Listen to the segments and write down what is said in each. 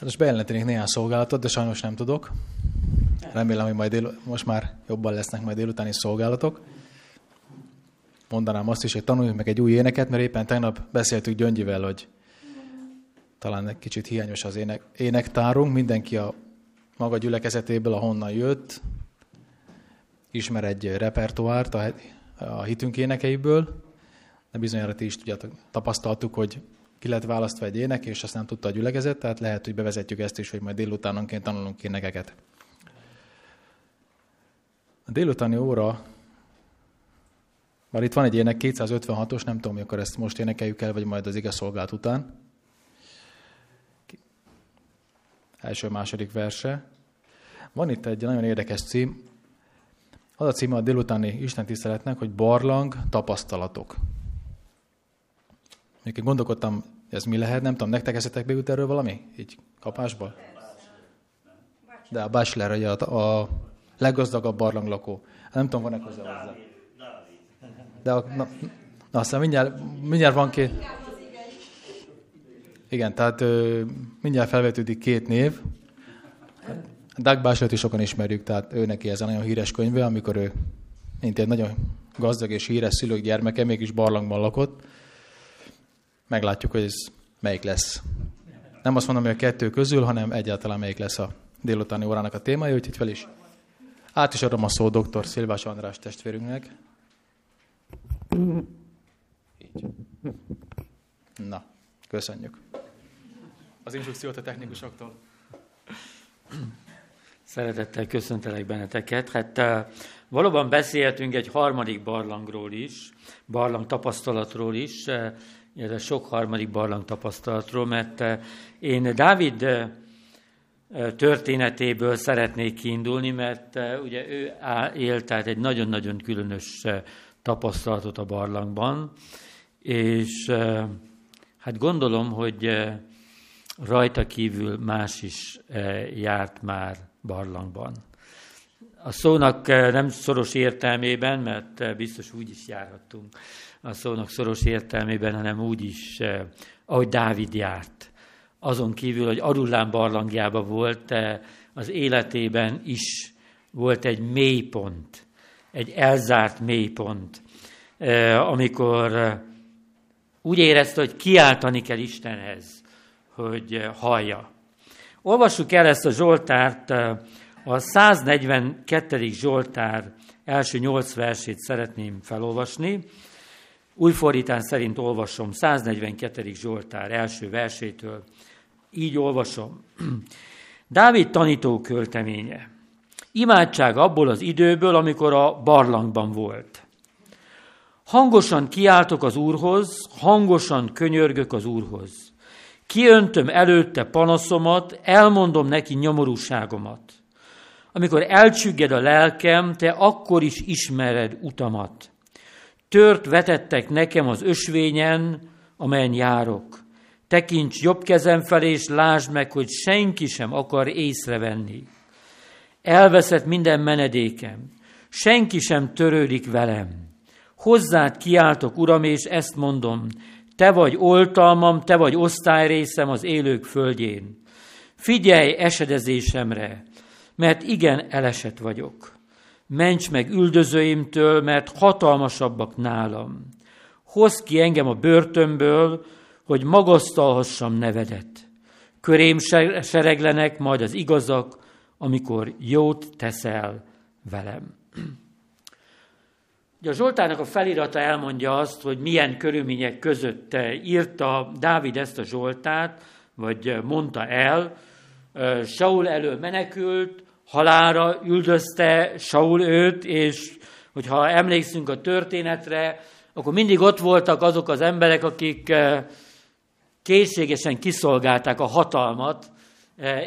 Hát most bejelentenék néhány szolgálatot, de sajnos nem tudok. Remélem, hogy majd dél, most már jobban lesznek majd délutáni szolgálatok. Mondanám azt is, hogy tanuljuk meg egy új éneket, mert éppen tegnap beszéltük Gyöngyivel, hogy talán egy kicsit hiányos az ének, énektárunk. Mindenki a maga gyülekezetéből, ahonnan jött, ismer egy repertoárt a, a hitünk énekeiből, de bizonyára ti is tudjátok, tapasztaltuk, hogy ki lett választva egy ének, és azt nem tudta a gyülekezet, tehát lehet, hogy bevezetjük ezt is, hogy majd délutánonként tanulunk énekeket. A délutáni óra, már itt van egy ének 256-os, nem tudom, mikor ezt most énekeljük el, vagy majd az ige szolgált után. Első-második verse. Van itt egy nagyon érdekes cím. Az a címe a délutáni Isten tiszteletnek, hogy barlang tapasztalatok. Még gondolkodtam, ez mi lehet, nem tudom, nektek eszetekbe jut erről valami? Így kapásból? De a bachelor, ugye a, a leggazdagabb barlanglakó. Hát nem tudom, van-e hozzá hozzá. De a, na, na, aztán mindjárt, mindjárt van két... Igen, tehát ö, mindjárt felvetődik két név. Doug Bachelor-t is sokan ismerjük, tehát ő neki ez a nagyon híres könyve, amikor ő, mint egy nagyon gazdag és híres szülők gyermeke, mégis barlangban lakott. Meglátjuk, hogy ez melyik lesz. Nem azt mondom, hogy a kettő közül, hanem egyáltalán melyik lesz a délutáni órának a témája, úgyhogy fel is. Át is adom a szó dr. Szilvás András testvérünknek. Na, köszönjük. Az instrukciót a technikusoktól. Szeretettel köszöntelek benneteket. Hát valóban beszéltünk egy harmadik barlangról is, barlang tapasztalatról is, illetve sok harmadik barlang tapasztalatról, mert én Dávid történetéből szeretnék kiindulni, mert ugye ő élt tehát egy nagyon-nagyon különös tapasztalatot a barlangban, és hát gondolom, hogy rajta kívül más is járt már barlangban. A szónak nem szoros értelmében, mert biztos úgy is járhattunk a szónak szoros értelmében, hanem úgy is, ahogy Dávid járt. Azon kívül, hogy Arullán barlangjában volt, az életében is volt egy mélypont, egy elzárt mélypont, amikor úgy érezte, hogy kiáltani kell Istenhez, hogy hallja. Olvassuk el ezt a Zsoltárt, a 142. Zsoltár első nyolc versét szeretném felolvasni. Új szerint olvasom 142. Zsoltár első versétől. Így olvasom. Dávid tanító költeménye. Imádság abból az időből, amikor a barlangban volt. Hangosan kiáltok az Úrhoz, hangosan könyörgök az Úrhoz. Kiöntöm előtte panaszomat, elmondom neki nyomorúságomat. Amikor elcsügged a lelkem, te akkor is ismered utamat. Tört vetettek nekem az ösvényen, amelyen járok. Tekints jobb kezem felé, és lásd meg, hogy senki sem akar észrevenni. Elveszett minden menedékem, senki sem törődik velem. Hozzád kiáltok, Uram, és ezt mondom, te vagy oltalmam, te vagy osztályrészem az élők földjén. Figyelj esedezésemre, mert igen elesett vagyok. Ments meg üldözőimtől, mert hatalmasabbak nálam. Hozz ki engem a börtönből, hogy magasztalhassam nevedet. Körém sereglenek majd az igazak, amikor jót teszel velem. Ugye a Zsoltának a felirata elmondja azt, hogy milyen körülmények között írta Dávid ezt a Zsoltát, vagy mondta el. Saul elől menekült, halára üldözte Saul őt, és hogyha emlékszünk a történetre, akkor mindig ott voltak azok az emberek, akik készségesen kiszolgálták a hatalmat,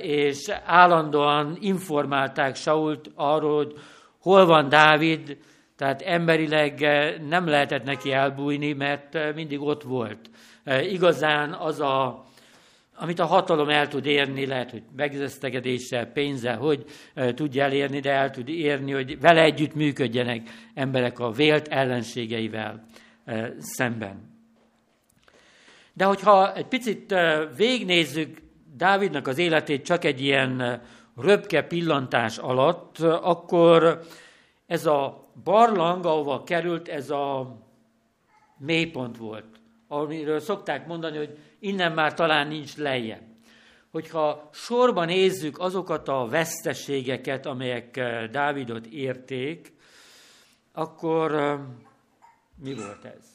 és állandóan informálták Sault arról, hogy hol van Dávid, tehát emberileg nem lehetett neki elbújni, mert mindig ott volt. Igazán az a amit a hatalom el tud érni, lehet, hogy megzesztegedéssel, pénzzel, hogy tudja elérni, de el tud érni, hogy vele együtt működjenek emberek a vélt ellenségeivel szemben. De hogyha egy picit végnézzük Dávidnak az életét csak egy ilyen röpke pillantás alatt, akkor ez a barlang, ahova került, ez a mélypont volt, amiről szokták mondani, hogy innen már talán nincs lejjebb. Hogyha sorban nézzük azokat a veszteségeket, amelyek eh, Dávidot érték, akkor eh, mi volt ez?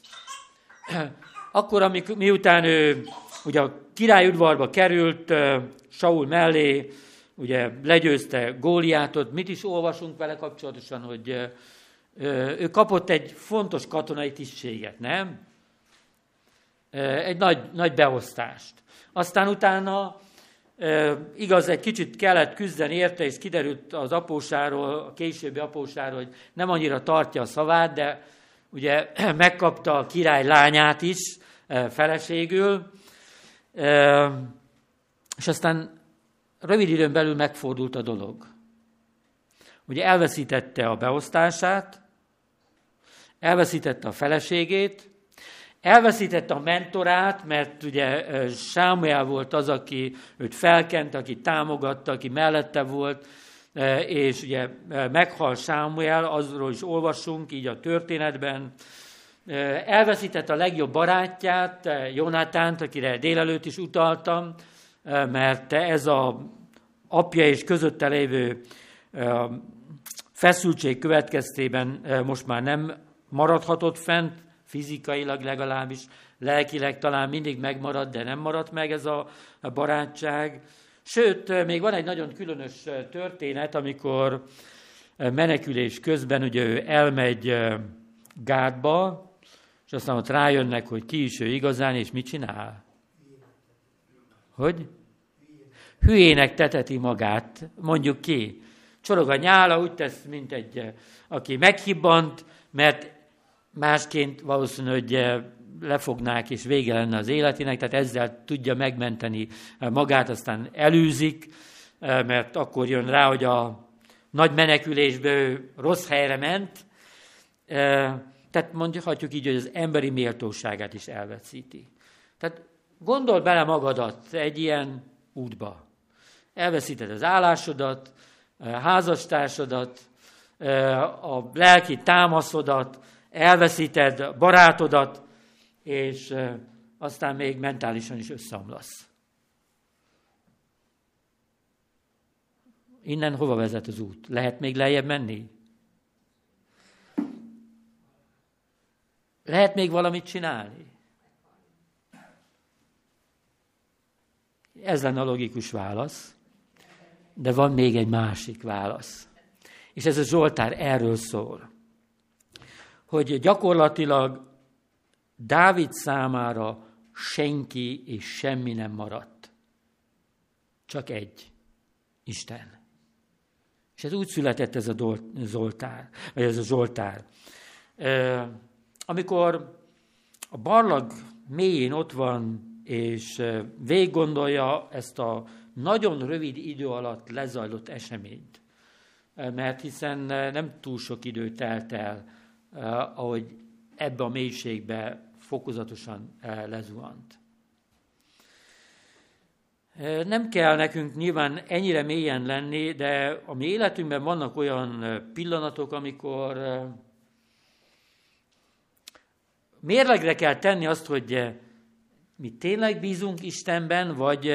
Akkor, amikor, miután ő ugye a királyudvarba került, eh, Saul mellé, ugye legyőzte Góliátot, mit is olvasunk vele kapcsolatosan, hogy ő kapott egy fontos katonai tisztséget, nem? Egy nagy, nagy beosztást. Aztán utána igaz, egy kicsit kellett küzdeni érte, és kiderült az apósáról, a későbbi apósáról, hogy nem annyira tartja a szavát, de ugye megkapta a király lányát is feleségül, és aztán rövid időn belül megfordult a dolog. Ugye elveszítette a beosztását, elveszítette a feleségét, elveszítette a mentorát, mert ugye Sámuel volt az, aki őt felkent, aki támogatta, aki mellette volt, és ugye meghal Sámuel, azról is olvasunk így a történetben, elveszítette a legjobb barátját, Jonatánt, akire délelőtt is utaltam, mert ez a apja és közötte lévő feszültség következtében most már nem maradhatott fent, fizikailag legalábbis, lelkileg talán mindig megmarad, de nem maradt meg ez a barátság. Sőt, még van egy nagyon különös történet, amikor menekülés közben ugye ő elmegy Gádba, és aztán ott rájönnek, hogy ki is ő igazán, és mit csinál. Hogy? Hülyének teteti magát, mondjuk ki. Csorog a nyála, úgy tesz, mint egy, aki meghibbant, mert másként valószínű, hogy lefognák, és vége lenne az életének, tehát ezzel tudja megmenteni magát, aztán elűzik, mert akkor jön rá, hogy a nagy menekülésből rossz helyre ment, tehát mondhatjuk így, hogy az emberi méltóságát is elveszíti. Tehát Gondol bele magadat egy ilyen útba. Elveszíted az állásodat, a házastársadat, a lelki támaszodat, elveszíted barátodat, és aztán még mentálisan is összeomlasz. Innen hova vezet az út? Lehet még lejjebb menni? Lehet még valamit csinálni? Ez lenne a logikus válasz, de van még egy másik válasz. És ez a Zsoltár erről szól, hogy gyakorlatilag Dávid számára senki és semmi nem maradt. Csak egy, Isten. És ez úgy született ez a Zoltár, vagy ez a Zsoltár. Amikor a barlag mélyén ott van és végiggondolja ezt a nagyon rövid idő alatt lezajlott eseményt. Mert hiszen nem túl sok idő telt el, ahogy ebbe a mélységbe fokozatosan lezuhant. Nem kell nekünk nyilván ennyire mélyen lenni, de a mi életünkben vannak olyan pillanatok, amikor mérlegre kell tenni azt, hogy mi tényleg bízunk Istenben, vagy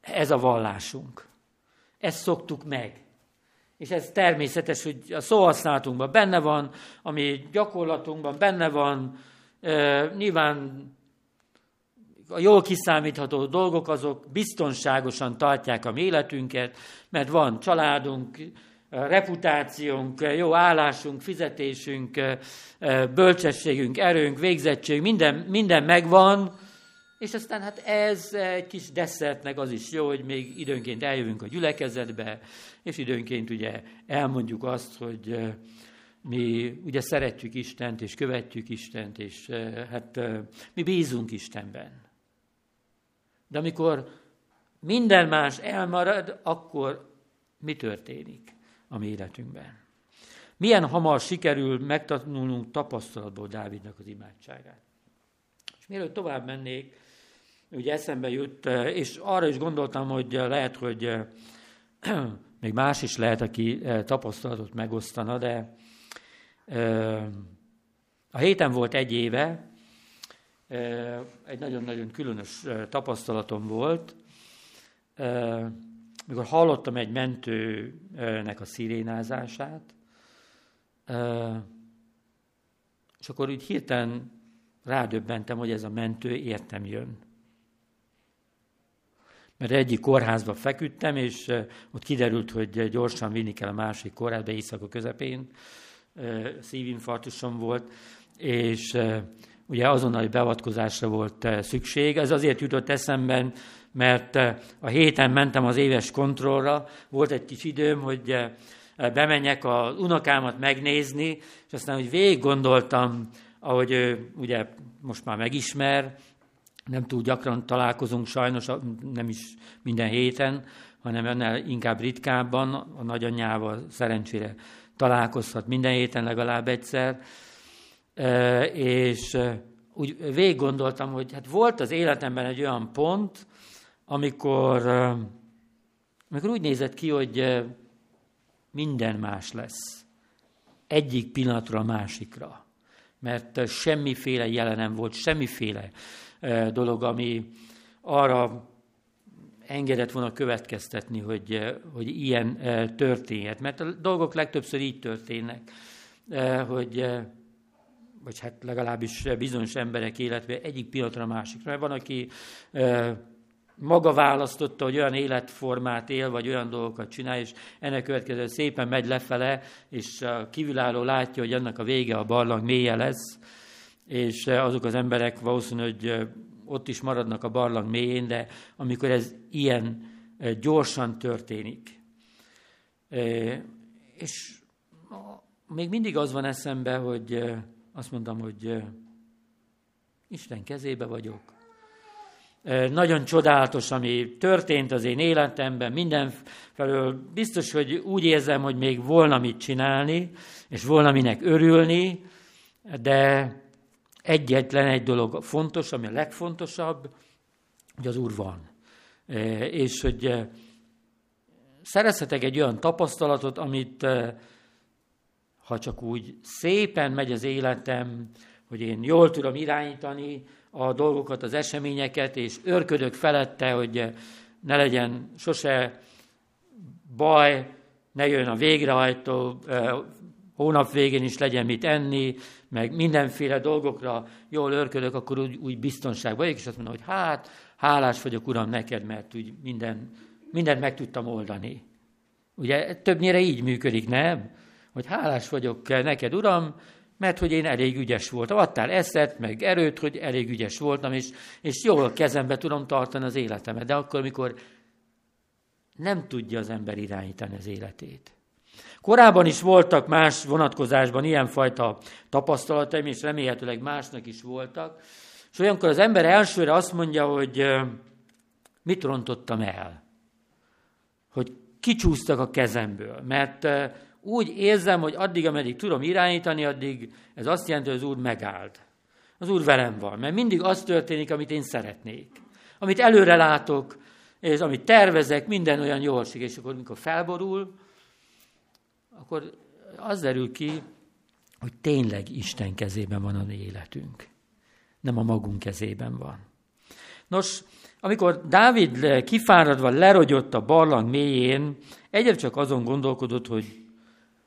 ez a vallásunk. Ezt szoktuk meg. És ez természetes, hogy a szóhasználatunkban benne van, ami gyakorlatunkban benne van, nyilván a jól kiszámítható dolgok azok biztonságosan tartják a mi életünket, mert van családunk, reputációnk, jó állásunk, fizetésünk, bölcsességünk, erőnk, végzettség, minden, minden megvan, és aztán hát ez egy kis desszertnek az is jó, hogy még időnként eljövünk a gyülekezetbe, és időnként ugye elmondjuk azt, hogy mi ugye szeretjük Istent, és követjük Istent, és hát mi bízunk Istenben. De amikor minden más elmarad, akkor mi történik a mi életünkben? Milyen hamar sikerül megtanulnunk tapasztalatból Dávidnak az imádságát? És mielőtt tovább mennék, ugye eszembe jut, és arra is gondoltam, hogy lehet, hogy még más is lehet, aki tapasztalatot megosztana, de a héten volt egy éve, egy nagyon-nagyon különös tapasztalatom volt, mikor hallottam egy mentőnek a szirénázását, és akkor úgy hirtelen rádöbbentem, hogy ez a mentő értem jön. Mert egyik kórházba feküdtem, és ott kiderült, hogy gyorsan vinni kell a másik kórházba éjszaka közepén, szívinfarktusom volt, és ugye azonnali beavatkozásra volt szükség. Ez azért jutott eszemben, mert a héten mentem az éves kontrollra, volt egy kis időm, hogy bemenjek az unokámat megnézni, és aztán úgy végig gondoltam, ahogy ő ugye most már megismer, nem túl gyakran találkozunk sajnos, nem is minden héten, hanem ennél inkább ritkábban, a nagyanyjával szerencsére találkozhat minden héten legalább egyszer, és úgy végig gondoltam, hogy hát volt az életemben egy olyan pont, amikor, amikor úgy nézett ki, hogy minden más lesz. Egyik pillanatra a másikra. Mert semmiféle jelenem volt, semmiféle dolog, ami arra engedett volna következtetni, hogy, hogy ilyen történhet. Mert a dolgok legtöbbször így történnek, hogy vagy hát legalábbis bizonyos emberek életben egyik pillanatra a másikra. Mert van, aki maga választotta, hogy olyan életformát él, vagy olyan dolgokat csinál, és ennek következően szépen megy lefele, és a kívülálló látja, hogy ennek a vége a barlang mélye lesz, és azok az emberek valószínű, hogy ott is maradnak a barlang mélyén, de amikor ez ilyen gyorsan történik. És még mindig az van eszembe, hogy azt mondtam, hogy Isten kezébe vagyok. Nagyon csodálatos, ami történt az én életemben, mindenfelől biztos, hogy úgy érzem, hogy még volna mit csinálni, és volna minek örülni, de egyetlen egy dolog fontos, ami a legfontosabb, hogy az Úr van. És hogy szerezhetek egy olyan tapasztalatot, amit ha csak úgy szépen megy az életem, hogy én jól tudom irányítani a dolgokat, az eseményeket, és örködök felette, hogy ne legyen sose baj, ne jön a végrehajtó, hónap végén is legyen mit enni, meg mindenféle dolgokra jól örködök, akkor úgy, úgy biztonságban vagyok, és azt mondom, hogy hát, hálás vagyok, Uram, neked, mert úgy minden, mindent meg tudtam oldani. Ugye többnyire így működik, nem? hogy hálás vagyok neked, Uram, mert hogy én elég ügyes voltam. Adtál eszet, meg erőt, hogy elég ügyes voltam, és, és jól kezembe tudom tartani az életemet. De akkor, amikor nem tudja az ember irányítani az életét. Korábban is voltak más vonatkozásban ilyenfajta tapasztalataim, és remélhetőleg másnak is voltak. És olyankor az ember elsőre azt mondja, hogy mit rontottam el? Hogy kicsúsztak a kezemből, mert úgy érzem, hogy addig, ameddig tudom irányítani, addig ez azt jelenti, hogy az Úr megállt. Az Úr velem van, mert mindig az történik, amit én szeretnék. Amit előre látok, és amit tervezek, minden olyan jól és akkor, mikor felborul, akkor az derül ki, hogy tényleg Isten kezében van az életünk. Nem a magunk kezében van. Nos, amikor Dávid kifáradva lerogyott a barlang mélyén, egyre csak azon gondolkodott, hogy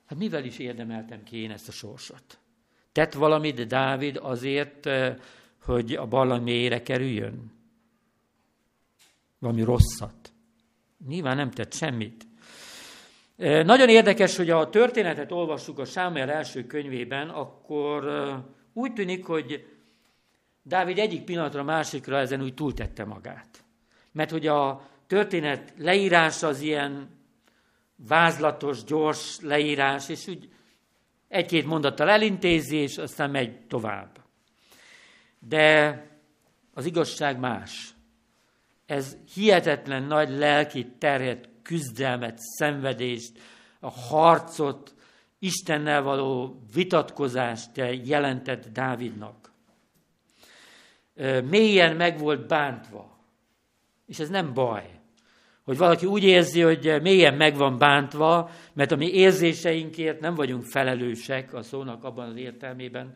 Hát mivel is érdemeltem ki én ezt a sorsot? Tett valamit Dávid azért, eh, hogy a barlang mélyére kerüljön? Valami rosszat? Nyilván nem tett semmit. Nagyon érdekes, hogy a történetet olvassuk a Sámuel első könyvében, akkor úgy tűnik, hogy Dávid egyik pillanatra másikra ezen úgy túltette magát. Mert hogy a történet leírása az ilyen vázlatos, gyors leírás, és úgy egy-két mondattal elintézi, és aztán megy tovább. De az igazság más. Ez hihetetlen nagy lelki terhet, küzdelmet, szenvedést, a harcot, Istennel való vitatkozást jelentett Dávidnak. Mélyen meg volt bántva. És ez nem baj. Hogy valaki úgy érzi, hogy mélyen meg van bántva, mert a mi érzéseinkért nem vagyunk felelősek a szónak abban az értelmében,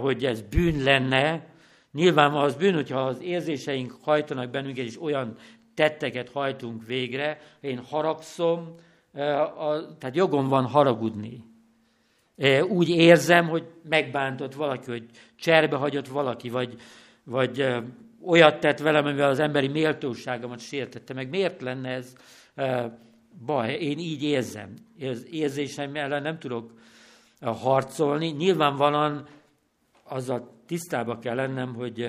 hogy ez bűn lenne. Nyilván az bűn, hogyha az érzéseink hajtanak bennünket, és olyan tetteket hajtunk végre, én haragszom, tehát jogom van haragudni. Úgy érzem, hogy megbántott valaki, hogy cserbe hagyott valaki, vagy, vagy olyat tett velem, amivel az emberi méltóságomat sértette meg. Miért lenne ez baj? Én így érzem. Az érzéseim ellen nem tudok harcolni. Nyilvánvalóan azzal tisztába kell lennem, hogy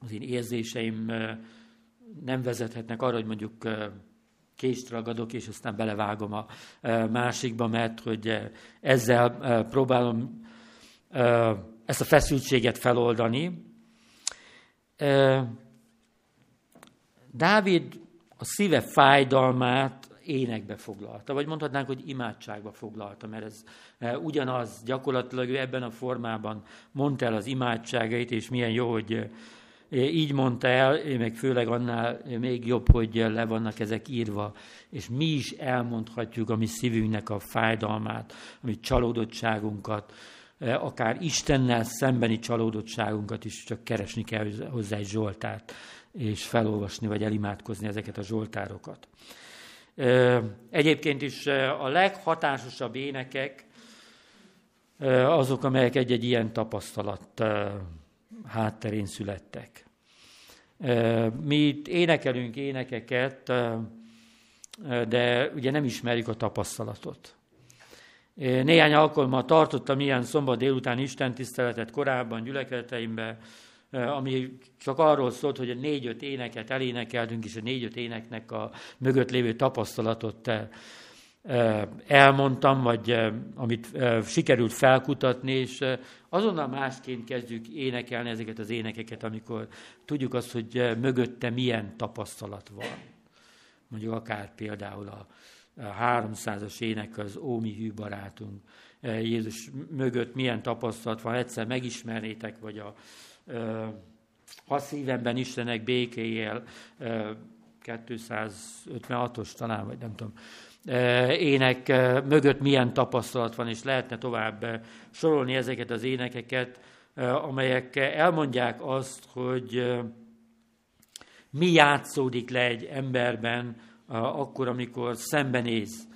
az én érzéseim nem vezethetnek arra, hogy mondjuk kést ragadok, és aztán belevágom a másikba, mert hogy ezzel próbálom ezt a feszültséget feloldani. Dávid a szíve fájdalmát énekbe foglalta, vagy mondhatnánk, hogy imádságba foglalta, mert ez ugyanaz, gyakorlatilag ő ebben a formában mondta el az imádságait, és milyen jó, hogy így mondta el, meg főleg annál még jobb, hogy le vannak ezek írva, és mi is elmondhatjuk a mi szívünknek a fájdalmát, a mi csalódottságunkat, akár Istennel szembeni csalódottságunkat is csak keresni kell hozzá egy Zsoltárt, és felolvasni, vagy elimádkozni ezeket a Zsoltárokat. Egyébként is a leghatásosabb énekek azok, amelyek egy-egy ilyen tapasztalat hátterén születtek. Mi itt énekelünk énekeket, de ugye nem ismerjük a tapasztalatot. Néhány alkalommal tartottam ilyen szombat délután istentiszteletet korábban gyülekezeteimben, ami csak arról szólt, hogy a négy-öt éneket elénekeltünk, és a négy-öt éneknek a mögött lévő tapasztalatot elmondtam, vagy amit sikerült felkutatni, és azonnal másként kezdjük énekelni ezeket az énekeket, amikor tudjuk azt, hogy mögötte milyen tapasztalat van. Mondjuk akár például a 300-as ének az Ómi hű barátunk. Jézus mögött milyen tapasztalat van, egyszer megismernétek, vagy a ha szívemben Istenek békéjél, 256-os talán, vagy nem tudom, ének mögött milyen tapasztalat van, és lehetne tovább sorolni ezeket az énekeket, amelyek elmondják azt, hogy mi játszódik le egy emberben akkor, amikor szembenéz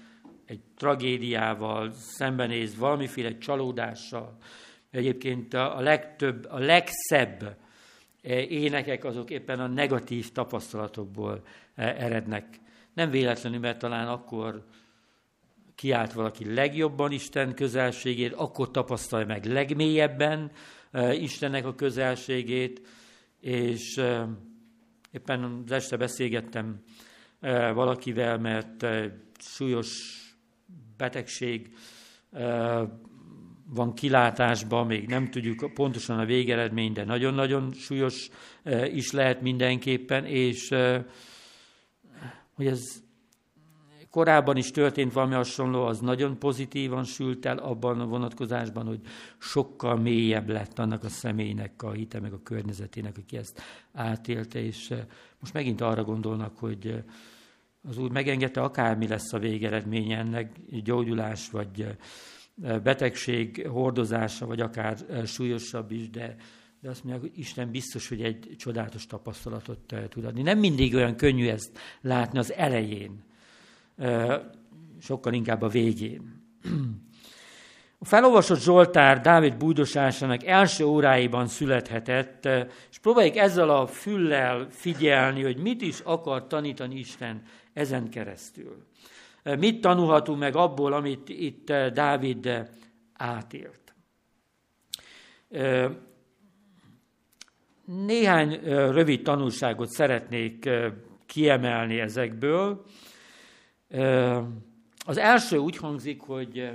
egy tragédiával, szembenéz valamiféle csalódással. Egyébként a legtöbb, a legszebb énekek azok éppen a negatív tapasztalatokból erednek. Nem véletlenül, mert talán akkor kiállt valaki legjobban Isten közelségét, akkor tapasztalja meg legmélyebben Istennek a közelségét, és éppen az este beszélgettem valakivel, mert súlyos betegség van kilátásban, még nem tudjuk pontosan a végeredmény, de nagyon-nagyon súlyos is lehet mindenképpen, és hogy ez korábban is történt valami hasonló, az nagyon pozitívan sült el abban a vonatkozásban, hogy sokkal mélyebb lett annak a személynek a hite, meg a környezetének, aki ezt átélte, és most megint arra gondolnak, hogy az Úr megengedte, akármi lesz a végeredménye ennek, gyógyulás, vagy betegség hordozása, vagy akár súlyosabb is, de, de azt mondják, hogy Isten biztos, hogy egy csodálatos tapasztalatot tud adni. Nem mindig olyan könnyű ezt látni az elején, sokkal inkább a végén. A felolvasott Zsoltár Dávid bújdosásának első óráiban születhetett, és próbáljuk ezzel a füllel figyelni, hogy mit is akar tanítani Isten ezen keresztül. Mit tanulhatunk meg abból, amit itt Dávid átélt? Néhány rövid tanulságot szeretnék kiemelni ezekből. Az első úgy hangzik, hogy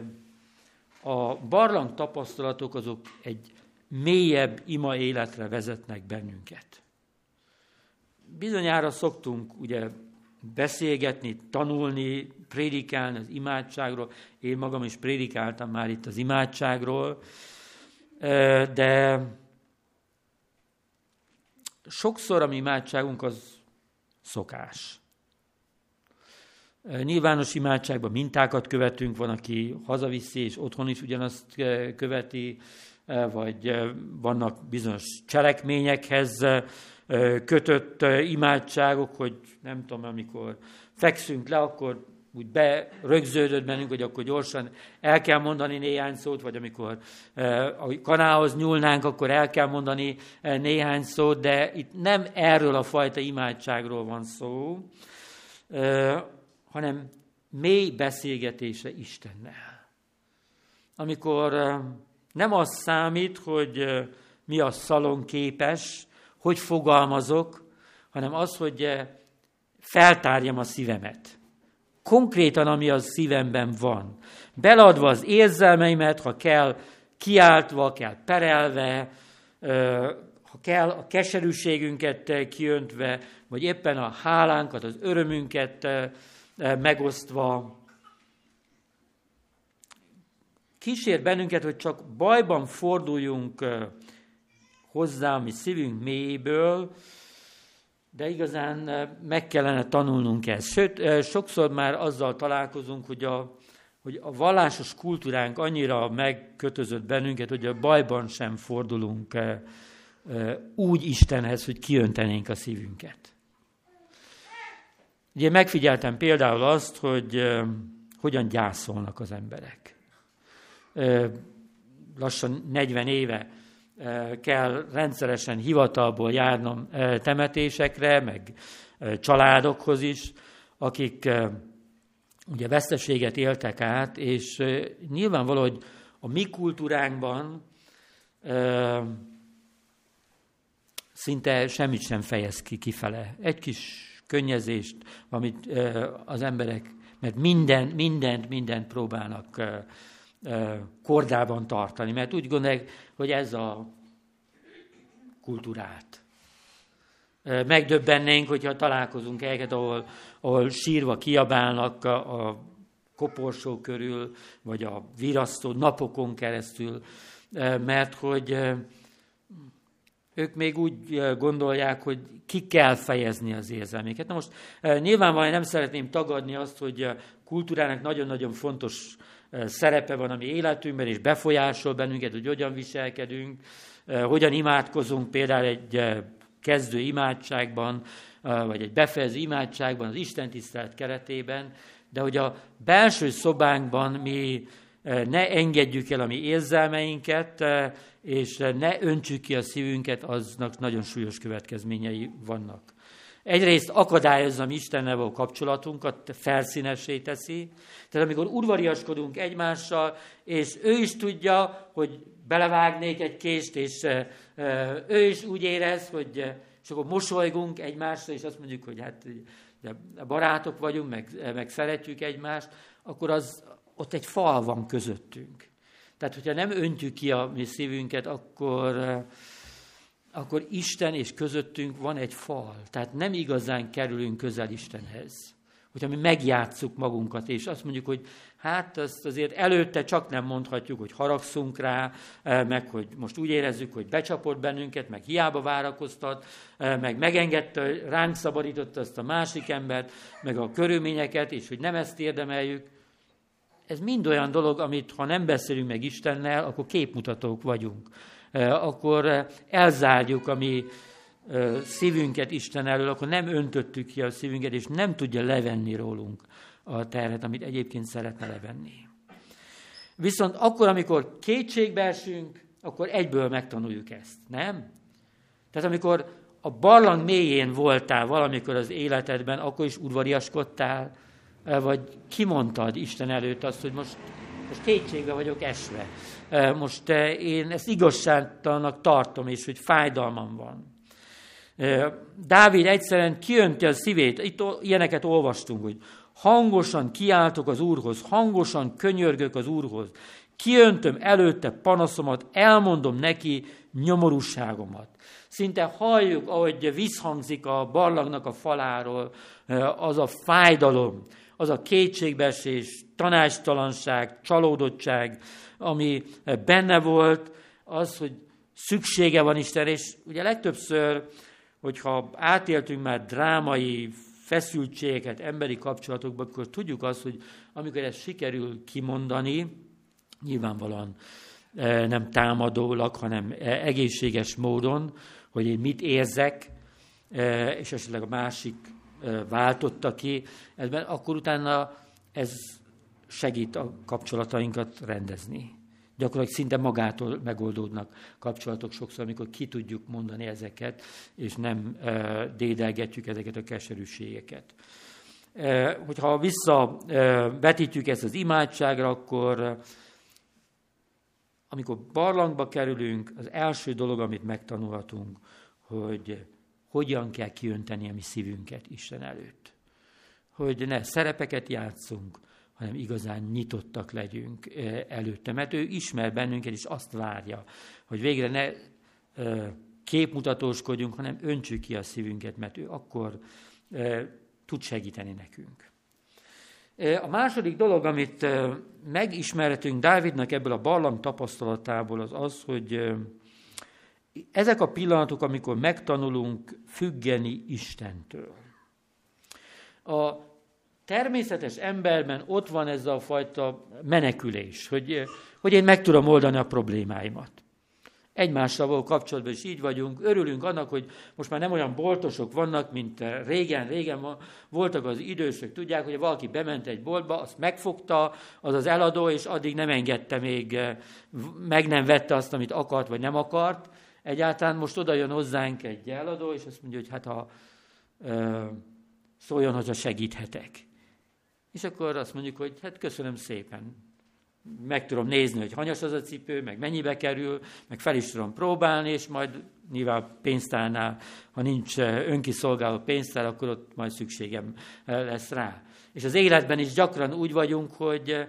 a barlang tapasztalatok azok egy mélyebb ima életre vezetnek bennünket. Bizonyára szoktunk ugye beszélgetni, tanulni, prédikálni az imádságról. Én magam is prédikáltam már itt az imádságról, de sokszor a mi imádságunk az szokás. Nyilvános imádságban mintákat követünk, van, aki hazaviszi, és otthon is ugyanazt követi, vagy vannak bizonyos cselekményekhez kötött imádságok, hogy nem tudom, amikor fekszünk le, akkor úgy berögződött bennünk, hogy akkor gyorsan el kell mondani néhány szót, vagy amikor a kanához nyúlnánk, akkor el kell mondani néhány szót, de itt nem erről a fajta imádságról van szó, hanem mély beszélgetése Istennel. Amikor nem az számít, hogy mi a szalon képes, hogy fogalmazok, hanem az, hogy feltárjam a szívemet. Konkrétan, ami a szívemben van. Beladva az érzelmeimet, ha kell, kiáltva, kell perelve, ha kell, a keserűségünket kiöntve, vagy éppen a hálánkat, az örömünket megosztva. Kísér bennünket, hogy csak bajban forduljunk hozzá, mi szívünk mélyéből, de igazán meg kellene tanulnunk ezt. Sőt, sokszor már azzal találkozunk, hogy a, hogy a vallásos kultúránk annyira megkötözött bennünket, hogy a bajban sem fordulunk úgy Istenhez, hogy kiöntenénk a szívünket. Ugye megfigyeltem például azt, hogy hogyan gyászolnak az emberek. Lassan 40 éve kell rendszeresen hivatalból járnom temetésekre, meg családokhoz is, akik ugye veszteséget éltek át, és nyilvánvaló, hogy a mi kultúránkban szinte semmit sem fejez ki kifele. Egy kis könnyezést, amit az emberek, mert minden, mindent, mindent próbálnak kordában tartani, mert úgy gondolják, hogy ez a kultúrát. Megdöbbennénk, hogyha találkozunk helyeket, ahol, ahol sírva kiabálnak a, a koporsó körül, vagy a virasztó napokon keresztül, mert hogy ők még úgy gondolják, hogy ki kell fejezni az érzelméket. Na most nyilvánvalóan nem szeretném tagadni azt, hogy a kultúrának nagyon-nagyon fontos szerepe van a mi életünkben, és befolyásol bennünket, hogy hogyan viselkedünk, hogyan imádkozunk például egy kezdő imádságban, vagy egy befejező imádságban, az Isten tisztelet keretében, de hogy a belső szobánkban mi ne engedjük el a mi érzelmeinket, és ne öntsük ki a szívünket, aznak nagyon súlyos következményei vannak. Egyrészt akadályozzam Istennel való kapcsolatunkat, felszínesé teszi. Tehát amikor udvariaskodunk egymással, és ő is tudja, hogy belevágnék egy kést, és ő is úgy érez, hogy és akkor mosolygunk egymásra, és azt mondjuk, hogy hát barátok vagyunk, meg, meg szeretjük egymást, akkor az, ott egy fal van közöttünk. Tehát, hogyha nem öntjük ki a mi szívünket, akkor, akkor Isten és közöttünk van egy fal. Tehát nem igazán kerülünk közel Istenhez. Hogyha mi megjátszuk magunkat, és azt mondjuk, hogy hát azt azért előtte csak nem mondhatjuk, hogy haragszunk rá, meg hogy most úgy érezzük, hogy becsapott bennünket, meg hiába várakoztat, meg megengedte, ránk szabadította azt a másik embert, meg a körülményeket, és hogy nem ezt érdemeljük. Ez mind olyan dolog, amit ha nem beszélünk meg Istennel, akkor képmutatók vagyunk. Akkor elzárjuk a mi szívünket Isten elől, akkor nem öntöttük ki a szívünket, és nem tudja levenni rólunk a terhet, amit egyébként szeretne levenni. Viszont akkor, amikor kétségbe esünk, akkor egyből megtanuljuk ezt, nem? Tehát amikor a barlang mélyén voltál valamikor az életedben, akkor is udvariaskodtál, vagy kimondtad Isten előtt azt, hogy most, most kétségbe vagyok esve. Most én ezt igazságtalannak tartom, és hogy fájdalmam van. Dávid egyszerűen kiönti a szívét, itt ilyeneket olvastunk, hogy hangosan kiáltok az Úrhoz, hangosan könyörgök az Úrhoz, kiöntöm előtte panaszomat, elmondom neki nyomorúságomat. Szinte halljuk, ahogy visszhangzik a barlangnak a faláról az a fájdalom, az a kétségbeesés, tanástalanság, csalódottság, ami benne volt, az, hogy szüksége van Isten, és ugye legtöbbször hogyha átéltünk már drámai feszültségeket emberi kapcsolatokban, akkor tudjuk azt, hogy amikor ezt sikerül kimondani, nyilvánvalóan e, nem támadólag, hanem e, egészséges módon, hogy én mit érzek, e, és esetleg a másik váltotta ki, ebben, akkor utána ez segít a kapcsolatainkat rendezni. Gyakorlatilag szinte magától megoldódnak kapcsolatok sokszor, amikor ki tudjuk mondani ezeket, és nem dédelgetjük ezeket a keserűségeket. E, hogyha visszavetítjük ezt az imádságra, akkor amikor barlangba kerülünk, az első dolog, amit megtanulhatunk, hogy hogyan kell kiönteni a mi szívünket Isten előtt. Hogy ne szerepeket játszunk, hanem igazán nyitottak legyünk előtte. Mert ő ismer bennünket, és azt várja, hogy végre ne képmutatóskodjunk, hanem öntsük ki a szívünket, mert ő akkor tud segíteni nekünk. A második dolog, amit megismerhetünk Dávidnak ebből a barlang tapasztalatából, az az, hogy ezek a pillanatok, amikor megtanulunk függeni Istentől. A természetes emberben ott van ez a fajta menekülés, hogy, hogy én meg tudom oldani a problémáimat. Egymással való kapcsolatban is így vagyunk, örülünk annak, hogy most már nem olyan boltosok vannak, mint régen, régen voltak az idősök, tudják, hogy valaki bement egy boltba, azt megfogta az az eladó, és addig nem engedte még, meg nem vette azt, amit akart, vagy nem akart. Egyáltalán most oda jön hozzánk egy eladó, és azt mondja, hogy hát ha szóljon, hogy segíthetek. És akkor azt mondjuk, hogy hát köszönöm szépen. Meg tudom nézni, hogy hanyas az a cipő, meg mennyibe kerül, meg fel is tudom próbálni, és majd nyilván pénztárnál, ha nincs önkiszolgáló pénztár, akkor ott majd szükségem lesz rá. És az életben is gyakran úgy vagyunk, hogy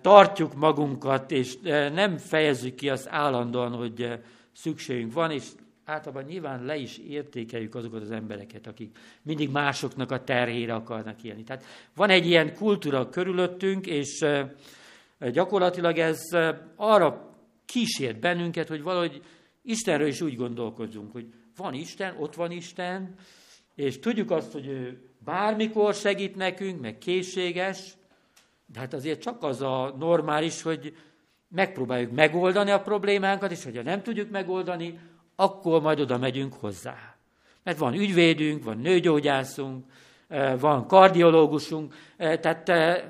tartjuk magunkat, és nem fejezzük ki azt állandóan, hogy szükségünk van, és általában nyilván le is értékeljük azokat az embereket, akik mindig másoknak a terhére akarnak élni. Tehát van egy ilyen kultúra körülöttünk, és gyakorlatilag ez arra kísért bennünket, hogy valahogy Istenről is úgy gondolkozunk, hogy van Isten, ott van Isten, és tudjuk azt, hogy ő bármikor segít nekünk, meg készséges, de hát azért csak az a normális, hogy megpróbáljuk megoldani a problémánkat, és hogyha nem tudjuk megoldani, akkor majd oda megyünk hozzá. Mert van ügyvédünk, van nőgyógyászunk, eh, van kardiológusunk, eh, tehát eh,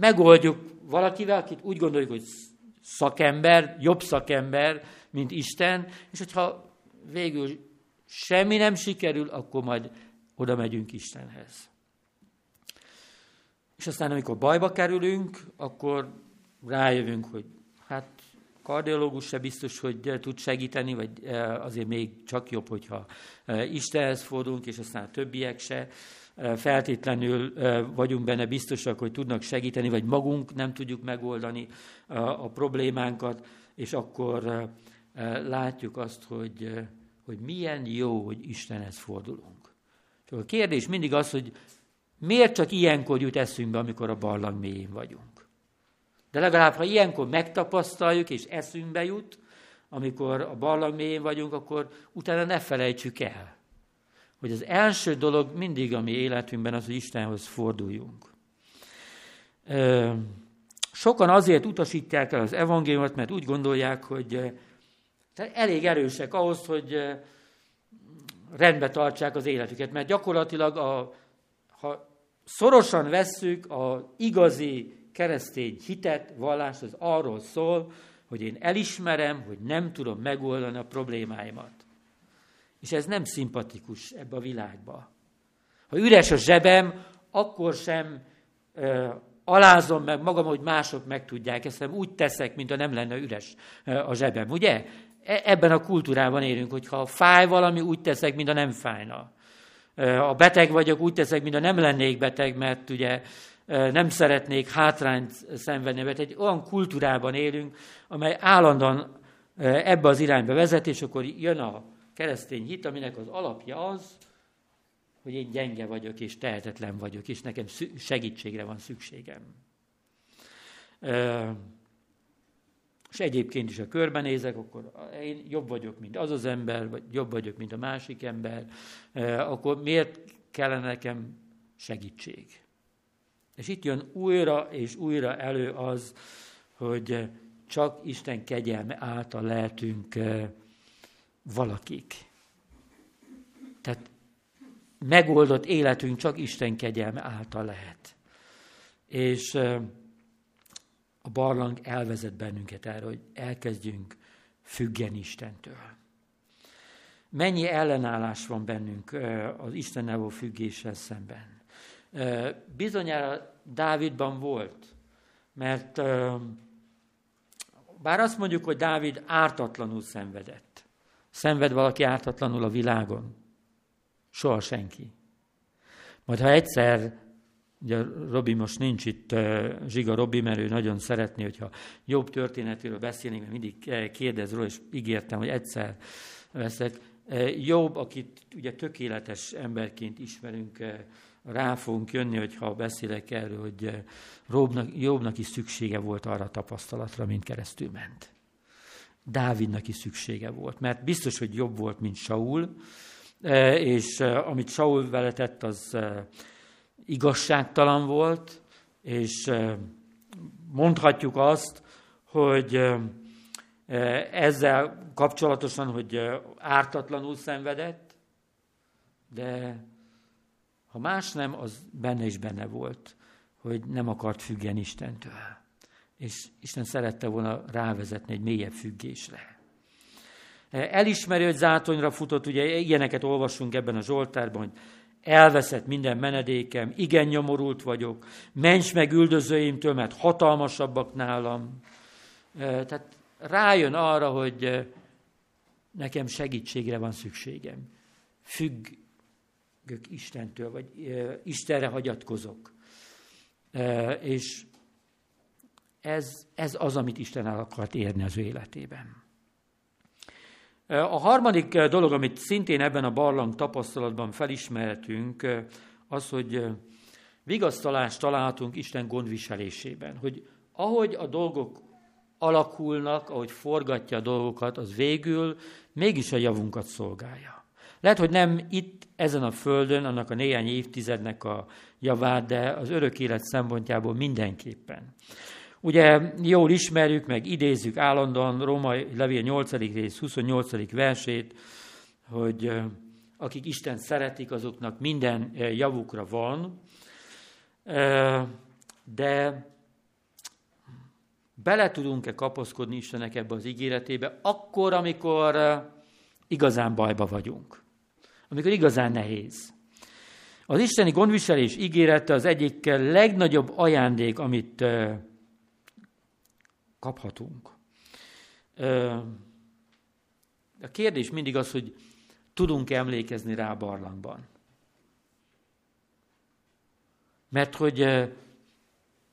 megoldjuk valakivel, akit úgy gondoljuk, hogy szakember, jobb szakember, mint Isten, és hogyha végül semmi nem sikerül, akkor majd oda megyünk Istenhez. És aztán, amikor bajba kerülünk, akkor rájövünk, hogy hát kardiológus se biztos, hogy tud segíteni, vagy eh, azért még csak jobb, hogyha eh, Istenhez fordulunk, és aztán a többiek se eh, feltétlenül vagyunk benne biztosak, hogy tudnak segíteni, vagy magunk nem tudjuk megoldani a problémánkat, és akkor látjuk azt, hogy, hogy milyen jó, hogy Istenhez fordulunk. Csak a kérdés mindig az, hogy miért csak ilyenkor jut eszünkbe, amikor a barlang mélyén vagyunk. De legalább, ha ilyenkor megtapasztaljuk és eszünkbe jut, amikor a barlang mélyén vagyunk, akkor utána ne felejtsük el, hogy az első dolog mindig a mi életünkben az, hogy Istenhoz forduljunk. Sokan azért utasítják el az evangéliumot, mert úgy gondolják, hogy elég erősek ahhoz, hogy rendbe tartsák az életüket. Mert gyakorlatilag, a, ha szorosan vesszük az igazi keresztény hitet, vallás az arról szól, hogy én elismerem, hogy nem tudom megoldani a problémáimat. És ez nem szimpatikus ebbe a világba. Ha üres a zsebem, akkor sem ö, alázom meg magam, hogy mások meg tudják, ezt úgy teszek, mint ha nem lenne üres a zsebem, ugye? E, ebben a kultúrában élünk, hogy ha fáj valami, úgy teszek, mint ha nem fájna. A beteg vagyok, úgy teszek, mint ha nem lennék beteg, mert ugye nem szeretnék hátrányt szenvedni, mert egy olyan kultúrában élünk, amely állandóan ebbe az irányba vezet, és akkor jön a keresztény hit, aminek az alapja az, hogy én gyenge vagyok, és tehetetlen vagyok, és nekem segítségre van szükségem. És egyébként is, a körbenézek, akkor én jobb vagyok, mint az az ember, vagy jobb vagyok, mint a másik ember, akkor miért kellene nekem segítség? És itt jön újra és újra elő az, hogy csak Isten kegyelme által lehetünk valakik. Tehát megoldott életünk csak Isten kegyelme által lehet. És a barlang elvezet bennünket erre, hogy elkezdjünk függeni Istentől. Mennyi ellenállás van bennünk az Istennel való függéssel szemben. Bizonyára Dávidban volt, mert bár azt mondjuk, hogy Dávid ártatlanul szenvedett. Szenved valaki ártatlanul a világon? Soha senki. Majd ha egyszer, ugye Robi most nincs itt, Zsiga Robi, mert ő nagyon szeretné, hogyha jobb történetéről beszélnénk, mert mindig kérdez róla, és ígértem, hogy egyszer veszek. Jobb, akit ugye tökéletes emberként ismerünk, rá fogunk jönni, hogyha beszélek erről, hogy Jobbnak, Jobbnak is szüksége volt arra a tapasztalatra, mint keresztül ment. Dávidnak is szüksége volt, mert biztos, hogy jobb volt, mint Saul, és amit Saul vele tett, az igazságtalan volt, és mondhatjuk azt, hogy ezzel kapcsolatosan, hogy ártatlanul szenvedett, de ha más nem, az benne is benne volt, hogy nem akart függeni Istentől. És Isten szerette volna rávezetni egy mélyebb függésre. Elismeri, hogy zátonyra futott, ugye ilyeneket olvasunk ebben a Zsoltárban, hogy elveszett minden menedékem, igen nyomorult vagyok, ments meg üldözőimtől, mert hatalmasabbak nálam. Tehát rájön arra, hogy nekem segítségre van szükségem. Függ, függök Istentől, vagy Istenre hagyatkozok. És ez, ez az, amit Isten el akart érni az ő életében. A harmadik dolog, amit szintén ebben a barlang tapasztalatban felismerhetünk, az, hogy vigasztalást találhatunk Isten gondviselésében. Hogy ahogy a dolgok alakulnak, ahogy forgatja a dolgokat, az végül mégis a javunkat szolgálja. Lehet, hogy nem itt, ezen a földön, annak a néhány évtizednek a javát, de az örök élet szempontjából mindenképpen. Ugye jól ismerjük, meg idézzük állandóan Római Levél 8. rész 28. versét, hogy akik Isten szeretik, azoknak minden javukra van, de bele tudunk-e kapaszkodni Istennek ebbe az ígéretébe, akkor, amikor igazán bajba vagyunk amikor igazán nehéz. Az isteni gondviselés ígérete az egyik legnagyobb ajándék, amit kaphatunk. A kérdés mindig az, hogy tudunk emlékezni rá a barlangban. Mert hogy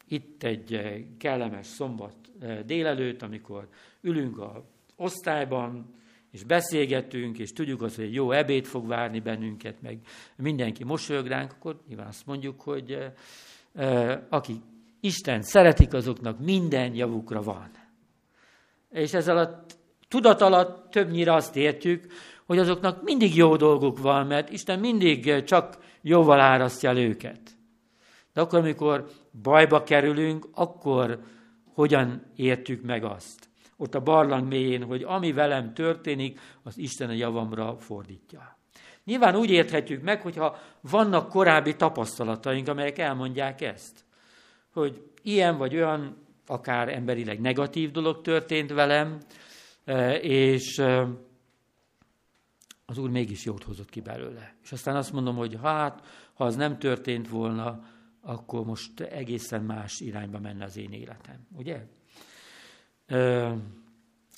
itt egy kellemes szombat délelőtt, amikor ülünk a osztályban, és beszélgetünk, és tudjuk azt, hogy jó ebéd fog várni bennünket, meg mindenki mosolyog ránk, akkor nyilván azt mondjuk, hogy aki Isten szeretik, azoknak minden javukra van. És ez alatt, tudat alatt többnyire azt értjük, hogy azoknak mindig jó dolguk van, mert Isten mindig csak jóval árasztja el őket. De akkor, amikor bajba kerülünk, akkor hogyan értjük meg azt? ott a barlang mélyén, hogy ami velem történik, az Isten a javamra fordítja. Nyilván úgy érthetjük meg, hogyha vannak korábbi tapasztalataink, amelyek elmondják ezt, hogy ilyen vagy olyan, akár emberileg negatív dolog történt velem, e, és e, az Úr mégis jót hozott ki belőle. És aztán azt mondom, hogy hát, ha az nem történt volna, akkor most egészen más irányba menne az én életem. Ugye?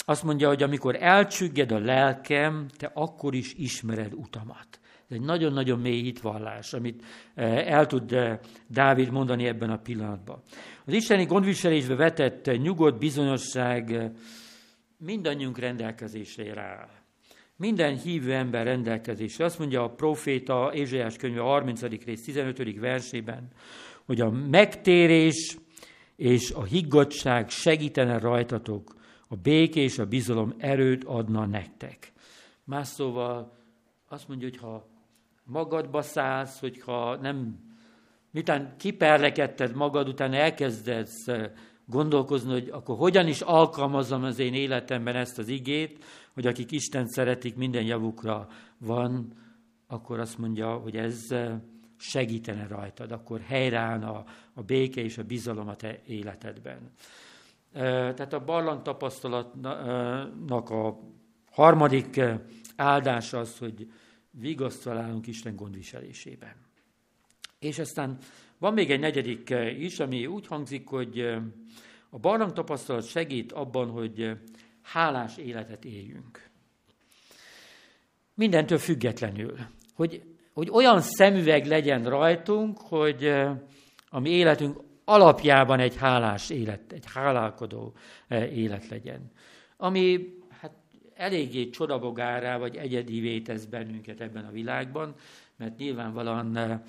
Azt mondja, hogy amikor elcsügged a lelkem, te akkor is ismered utamat. Ez egy nagyon-nagyon mély hitvallás, amit el tud Dávid mondani ebben a pillanatban. Az isteni gondviselésbe vetett nyugodt bizonyosság mindannyiunk rendelkezésre áll. Minden hívő ember rendelkezésre. Azt mondja a proféta Ézsaiás könyve 30. rész 15. versében, hogy a megtérés és a higgadság segítene rajtatok, a béké és a bizalom erőt adna nektek. Más szóval azt mondja, hogy ha magadba szállsz, hogyha nem, mitán kiperlekedted magad, után elkezdesz gondolkozni, hogy akkor hogyan is alkalmazom az én életemben ezt az igét, hogy akik Isten szeretik, minden javukra van, akkor azt mondja, hogy ez segítene rajtad, akkor helyreállna a béke és a bizalom a te életedben. Tehát a barlang tapasztalatnak a harmadik áldás az, hogy vigaszt találunk Isten gondviselésében. És aztán van még egy negyedik is, ami úgy hangzik, hogy a barlang tapasztalat segít abban, hogy hálás életet éljünk. Mindentől függetlenül. Hogy, hogy olyan szemüveg legyen rajtunk, hogy a mi életünk alapjában egy hálás élet, egy hálálkodó élet legyen. Ami eléggé csodabogárá vagy egyedivé tesz bennünket ebben a világban, mert nyilvánvalóan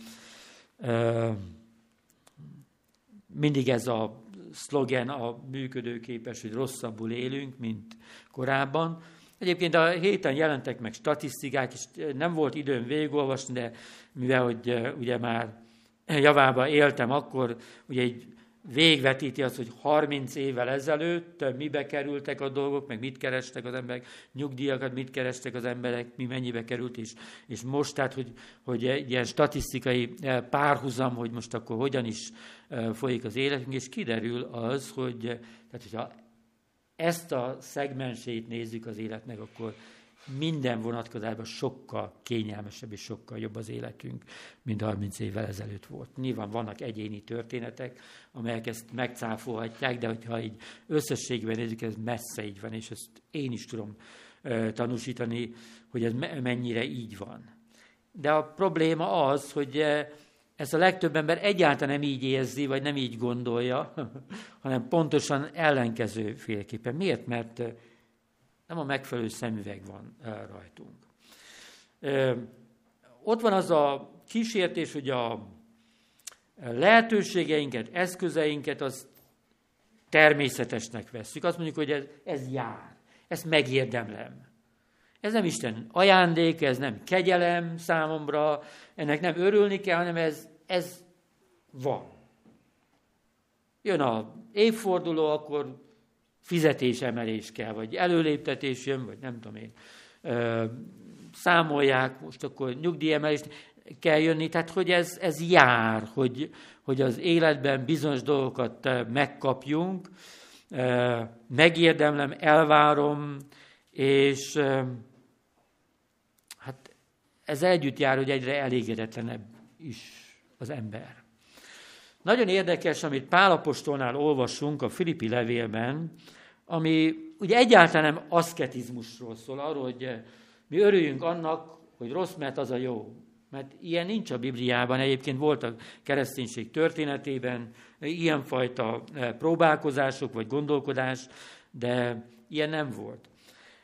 mindig ez a szlogen a működőképes, hogy rosszabbul élünk, mint korábban. Egyébként a héten jelentek meg statisztikák, és nem volt időm végigolvasni, de mivel hogy ugye már javába éltem, akkor ugye egy végvetíti azt, hogy 30 évvel ezelőtt mibe kerültek a dolgok, meg mit kerestek az emberek, nyugdíjakat mit kerestek az emberek, mi mennyibe került, és, és most, tehát, hogy, hogy egy ilyen statisztikai eh, párhuzam, hogy most akkor hogyan is eh, folyik az életünk, és kiderül az, hogy tehát, hogyha ezt a szegmensét nézzük az életnek, akkor minden vonatkozásban sokkal kényelmesebb és sokkal jobb az életünk, mint 30 évvel ezelőtt volt. Nyilván vannak egyéni történetek, amelyek ezt megcáfolhatják, de hogyha így összességben nézzük, ez messze így van, és ezt én is tudom tanúsítani, hogy ez mennyire így van. De a probléma az, hogy ezt a legtöbb ember egyáltalán nem így érzi, vagy nem így gondolja, hanem pontosan ellenkező félképpen. Miért? Mert nem a megfelelő szemüveg van rajtunk. Ott van az a kísértés, hogy a lehetőségeinket, eszközeinket az természetesnek vesszük. Azt mondjuk, hogy ez, ez jár, ezt megérdemlem. Ez nem Isten ajándék, ez nem kegyelem számomra, ennek nem örülni kell, hanem ez, ez van. Jön a évforduló, akkor fizetésemelés kell, vagy előléptetés jön, vagy nem tudom én, ö, számolják, most akkor nyugdíjemelést kell jönni, tehát hogy ez, ez jár, hogy, hogy az életben bizonyos dolgokat megkapjunk, megérdemlem, elvárom, és hát ez együtt jár, hogy egyre elégedetlenebb is az ember. Nagyon érdekes, amit Pálapostolnál olvasunk a Filippi levélben, ami ugye egyáltalán nem aszketizmusról szól, arról, hogy mi örüljünk annak, hogy rossz, mert az a jó. Mert ilyen nincs a Bibliában, egyébként volt a kereszténység történetében ilyenfajta eh, próbálkozások vagy gondolkodás, de ilyen nem volt.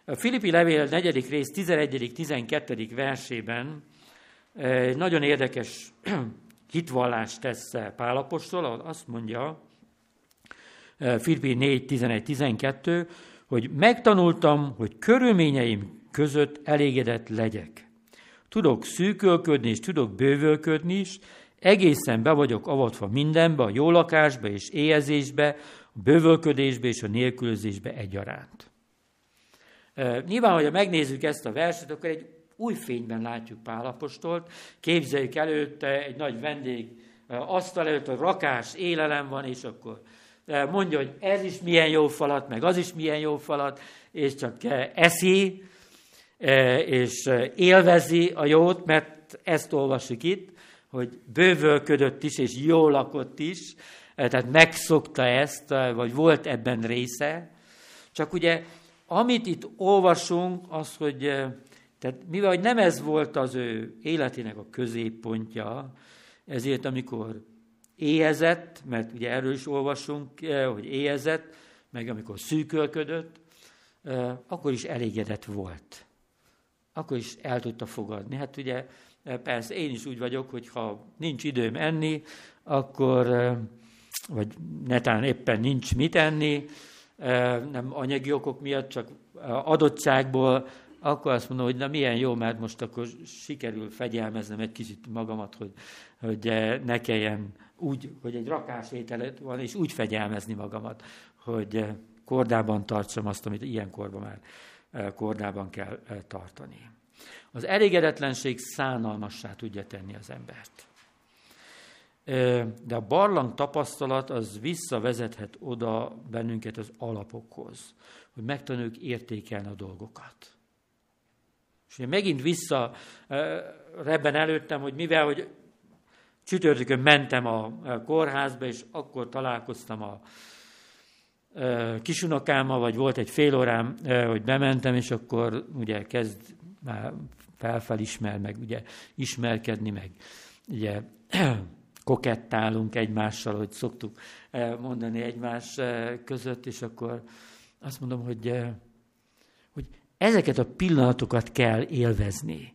A Filippi levél 4. rész 11.-12. versében eh, nagyon érdekes hitvallást tesz Pálapostól, azt mondja, eh, Filippi 4, 11, 12, hogy megtanultam, hogy körülményeim között elégedett legyek. Tudok szűkölködni, és tudok bővölködni is, egészen be vagyok avatva mindenbe, a jó lakásba és éhezésbe, a bővölködésbe és a nélkülözésbe egyaránt. Eh, nyilván, hogyha megnézzük ezt a verset, akkor egy új fényben látjuk Pálapostolt. Képzeljük előtte egy nagy vendég asztal előtt, a rakás, élelem van, és akkor mondja, hogy ez is milyen jó falat, meg az is milyen jó falat, és csak eszi, és élvezi a jót, mert ezt olvasjuk itt, hogy bővölködött is, és jól lakott is, tehát megszokta ezt, vagy volt ebben része. Csak ugye, amit itt olvasunk, az, hogy tehát mivel hogy nem ez volt az ő életének a középpontja, ezért amikor éhezett, mert ugye erről is olvasunk, eh, hogy éhezett, meg amikor szűkölködött, eh, akkor is elégedett volt. Akkor is el tudta fogadni. Hát ugye eh, persze én is úgy vagyok, hogy ha nincs időm enni, akkor, vagy netán éppen nincs mit enni, nem anyagi okok miatt, csak adottságból, akkor azt mondom, hogy na milyen jó, mert most akkor sikerül fegyelmeznem egy kicsit magamat, hogy, hogy ne kelljen úgy, hogy egy rakás ételet van, és úgy fegyelmezni magamat, hogy kordában tartsam azt, amit ilyen korban már kordában kell tartani. Az elégedetlenség szánalmassá tudja tenni az embert. De a barlang tapasztalat az visszavezethet oda bennünket az alapokhoz, hogy megtanuljuk értékelni a dolgokat. És én megint vissza rebben előttem, hogy mivel, hogy csütörtökön mentem a kórházba, és akkor találkoztam a kisunokámmal, vagy volt egy fél órám, hogy bementem, és akkor ugye kezd már felfelismer, meg ugye ismerkedni, meg ugye kokettálunk egymással, hogy szoktuk mondani egymás között, és akkor azt mondom, hogy ezeket a pillanatokat kell élvezni.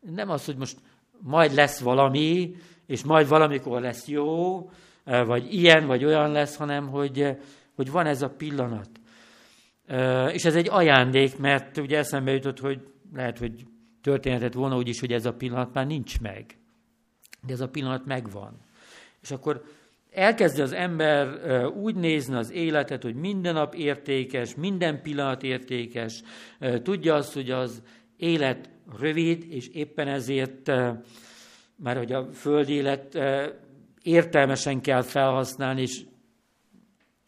Nem az, hogy most majd lesz valami, és majd valamikor lesz jó, vagy ilyen, vagy olyan lesz, hanem hogy, hogy van ez a pillanat. És ez egy ajándék, mert ugye eszembe jutott, hogy lehet, hogy történetet volna úgy is, hogy ez a pillanat már nincs meg. De ez a pillanat megvan. És akkor elkezdi az ember úgy nézni az életet, hogy minden nap értékes, minden pillanat értékes, tudja azt, hogy az élet rövid, és éppen ezért már hogy a földi élet értelmesen kell felhasználni, és,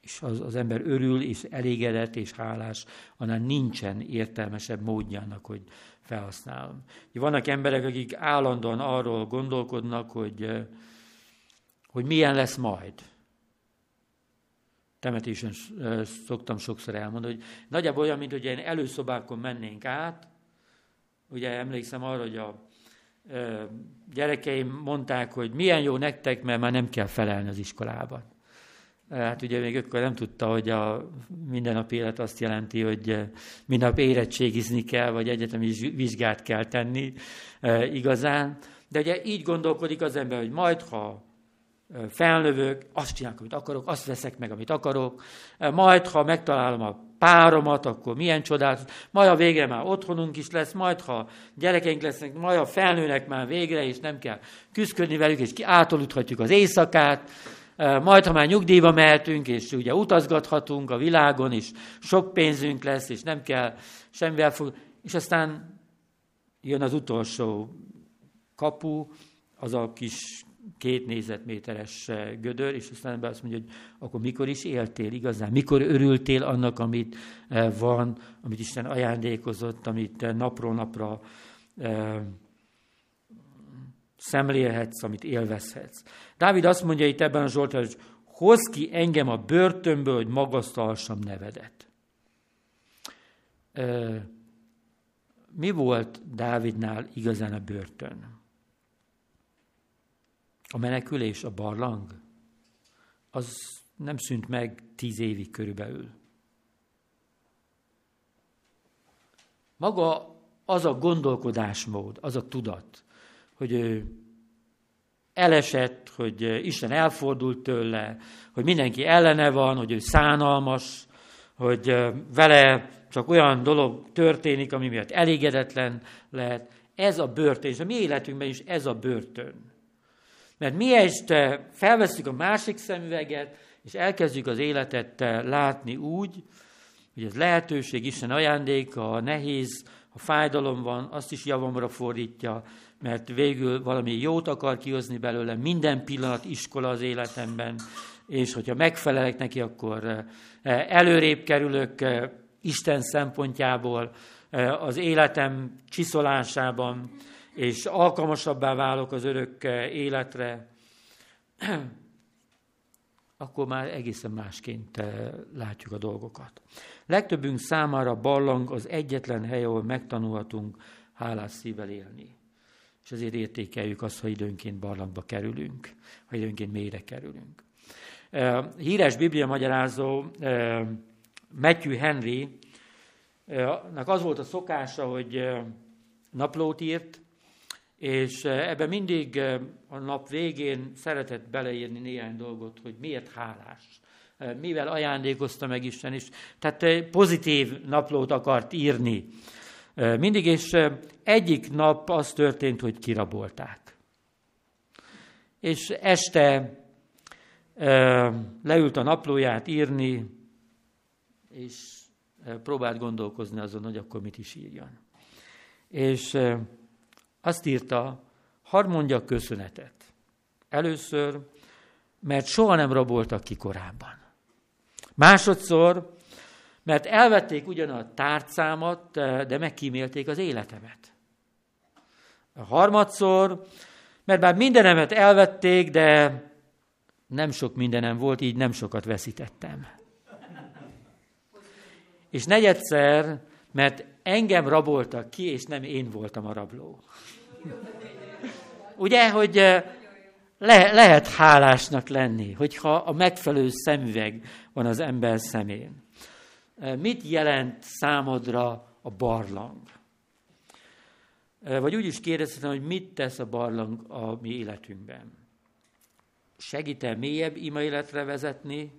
és az, az ember örül, és elégedett, és hálás, annál nincsen értelmesebb módjának, hogy felhasználom. Vannak emberek, akik állandóan arról gondolkodnak, hogy, hogy milyen lesz majd. Temetésen szoktam sokszor elmondani, hogy nagyjából olyan, mint hogy ilyen előszobákon mennénk át. Ugye emlékszem arra, hogy a gyerekeim mondták, hogy milyen jó nektek, mert már nem kell felelni az iskolában. Hát ugye még akkor nem tudta, hogy a nap élet azt jelenti, hogy minden nap érettségizni kell, vagy egyetemi vizsgát kell tenni igazán. De ugye így gondolkodik az ember, hogy majd, ha felnövök, azt csinálok, amit akarok, azt veszek meg, amit akarok, majd, ha megtalálom a páromat, akkor milyen csodát, majd a végre már otthonunk is lesz, majd ha gyerekeink lesznek, majd a felnőnek már végre, és nem kell küzdködni velük, és átoludhatjuk az éjszakát, majd ha már nyugdíjba mehetünk, és ugye utazgathatunk a világon, és sok pénzünk lesz, és nem kell semmivel fog, és aztán jön az utolsó kapu, az a kis két négyzetméteres gödör, és aztán be azt mondja, hogy akkor mikor is éltél igazán, mikor örültél annak, amit van, amit Isten ajándékozott, amit napról napra szemlélhetsz, amit élvezhetsz. Dávid azt mondja itt ebben a Zsoltán, hogy hoz ki engem a börtönből, hogy magasztalsam nevedet. Mi volt Dávidnál igazán a börtön? A menekülés, a barlang, az nem szűnt meg tíz évig körülbelül. Maga az a gondolkodásmód, az a tudat, hogy ő elesett, hogy Isten elfordult tőle, hogy mindenki ellene van, hogy ő szánalmas, hogy vele csak olyan dolog történik, ami miatt elégedetlen lehet. Ez a börtön, és a mi életünkben is ez a börtön. Mert mi este felveszünk a másik szemüveget, és elkezdjük az életet látni úgy, hogy ez lehetőség, Isten ajándéka, ha nehéz, ha fájdalom van, azt is javamra fordítja, mert végül valami jót akar kihozni belőle, minden pillanat iskola az életemben, és hogyha megfelelek neki, akkor előrébb kerülök Isten szempontjából az életem csiszolásában, és alkalmasabbá válok az örök életre, akkor már egészen másként látjuk a dolgokat. Legtöbbünk számára barlang az egyetlen hely, ahol megtanulhatunk hálás szívvel élni és azért értékeljük azt, ha időnként barlangba kerülünk, ha időnként mélyre kerülünk. Híres biblia magyarázó Matthew Henry, az volt a szokása, hogy naplót írt, és ebben mindig a nap végén szeretett beleírni néhány dolgot, hogy miért hálás mivel ajándékozta meg Isten is. Tehát pozitív naplót akart írni. Mindig, és egyik nap az történt, hogy kirabolták. És este leült a naplóját írni, és próbált gondolkozni azon, hogy akkor mit is írjon. És azt írta, hadd mondjak köszönetet. Először, mert soha nem raboltak ki korábban. Másodszor, mert elvették ugyan a tárcámat, de megkímélték az életemet. A harmadszor, mert bár mindenemet elvették, de nem sok mindenem volt, így nem sokat veszítettem. És negyedszer, mert engem raboltak ki, és nem én voltam a rabló. Ugye, hogy le, lehet hálásnak lenni, hogyha a megfelelő szemüveg van az ember szemén. Mit jelent számodra a barlang? Vagy úgy is kérdezhetem, hogy mit tesz a barlang a mi életünkben? Segít-e mélyebb ima életre vezetni?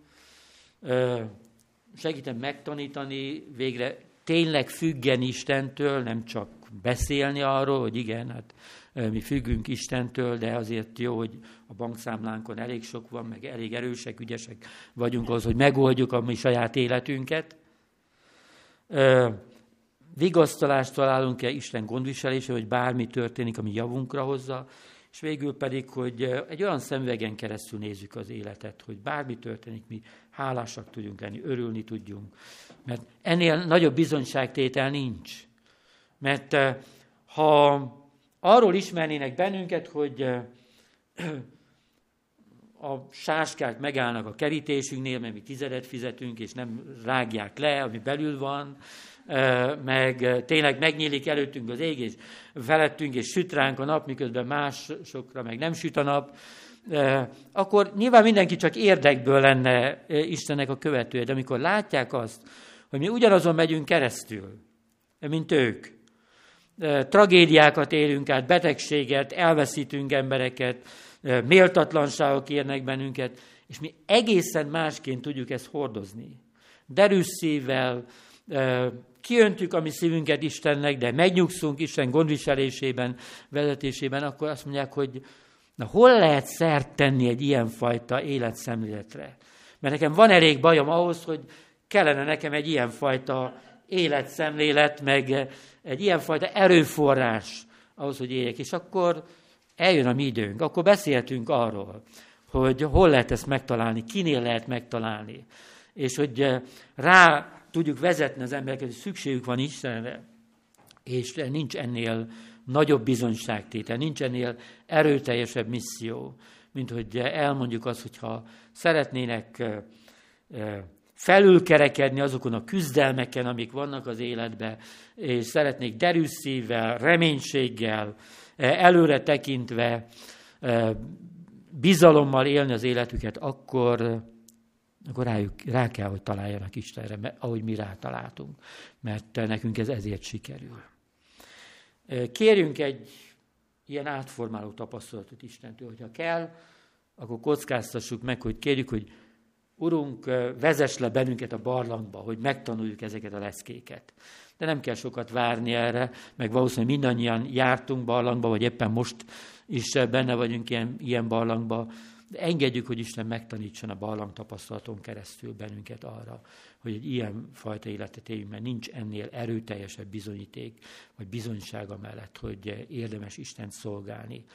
Segít-e megtanítani végre tényleg függen Istentől, nem csak beszélni arról, hogy igen, hát mi függünk Istentől, de azért jó, hogy a bankszámlánkon elég sok van, meg elég erősek, ügyesek vagyunk az, hogy megoldjuk a mi saját életünket. Vigasztalást találunk-e Isten gondviselése, hogy bármi történik, ami javunkra hozza, és végül pedig, hogy egy olyan szemvegen keresztül nézzük az életet, hogy bármi történik, mi hálásak tudjunk lenni, örülni tudjunk. Mert ennél nagyobb bizonyságtétel nincs. Mert ha arról ismernének bennünket, hogy a sáskák megállnak a kerítésünknél, mert mi tizedet fizetünk, és nem rágják le, ami belül van, meg tényleg megnyílik előttünk az ég, és felettünk, és süt ránk a nap, miközben másokra meg nem süt a nap, akkor nyilván mindenki csak érdekből lenne Istennek a követője, de amikor látják azt, hogy mi ugyanazon megyünk keresztül, mint ők, tragédiákat élünk át, betegséget, elveszítünk embereket, méltatlanságok érnek bennünket, és mi egészen másként tudjuk ezt hordozni. Derűs szívvel, kiöntjük a mi szívünket Istennek, de megnyugszunk Isten gondviselésében, vezetésében, akkor azt mondják, hogy na hol lehet szert tenni egy ilyenfajta életszemléletre? Mert nekem van elég bajom ahhoz, hogy kellene nekem egy ilyenfajta életszemlélet, meg egy ilyenfajta erőforrás ahhoz, hogy éljek. És akkor eljön a mi időnk, akkor beszéltünk arról, hogy hol lehet ezt megtalálni, kinél lehet megtalálni, és hogy rá tudjuk vezetni az embereket, hogy szükségük van Istenre, és nincs ennél nagyobb bizonyságtétel, nincs ennél erőteljesebb misszió, mint hogy elmondjuk azt, hogyha szeretnének felülkerekedni azokon a küzdelmeken, amik vannak az életben, és szeretnék derűs szívvel, reménységgel, előre tekintve, bizalommal élni az életüket, akkor akkor rájuk, rá kell, hogy találjanak Istenre, ahogy mi rátaláltunk, mert nekünk ez ezért sikerül. Kérjünk egy ilyen átformáló tapasztalatot Istentől, hogyha kell, akkor kockáztassuk meg, hogy kérjük, hogy Urunk, vezess le bennünket a barlangba, hogy megtanuljuk ezeket a leszkéket. De nem kell sokat várni erre, meg valószínűleg mindannyian jártunk barlangba, vagy éppen most is benne vagyunk ilyen, ilyen barlangba, de engedjük, hogy Isten megtanítson a barlang tapasztalaton keresztül bennünket arra, hogy egy ilyen fajta életet éljünk, mert nincs ennél erőteljesebb bizonyíték, vagy bizonysága mellett, hogy érdemes Istent szolgálni,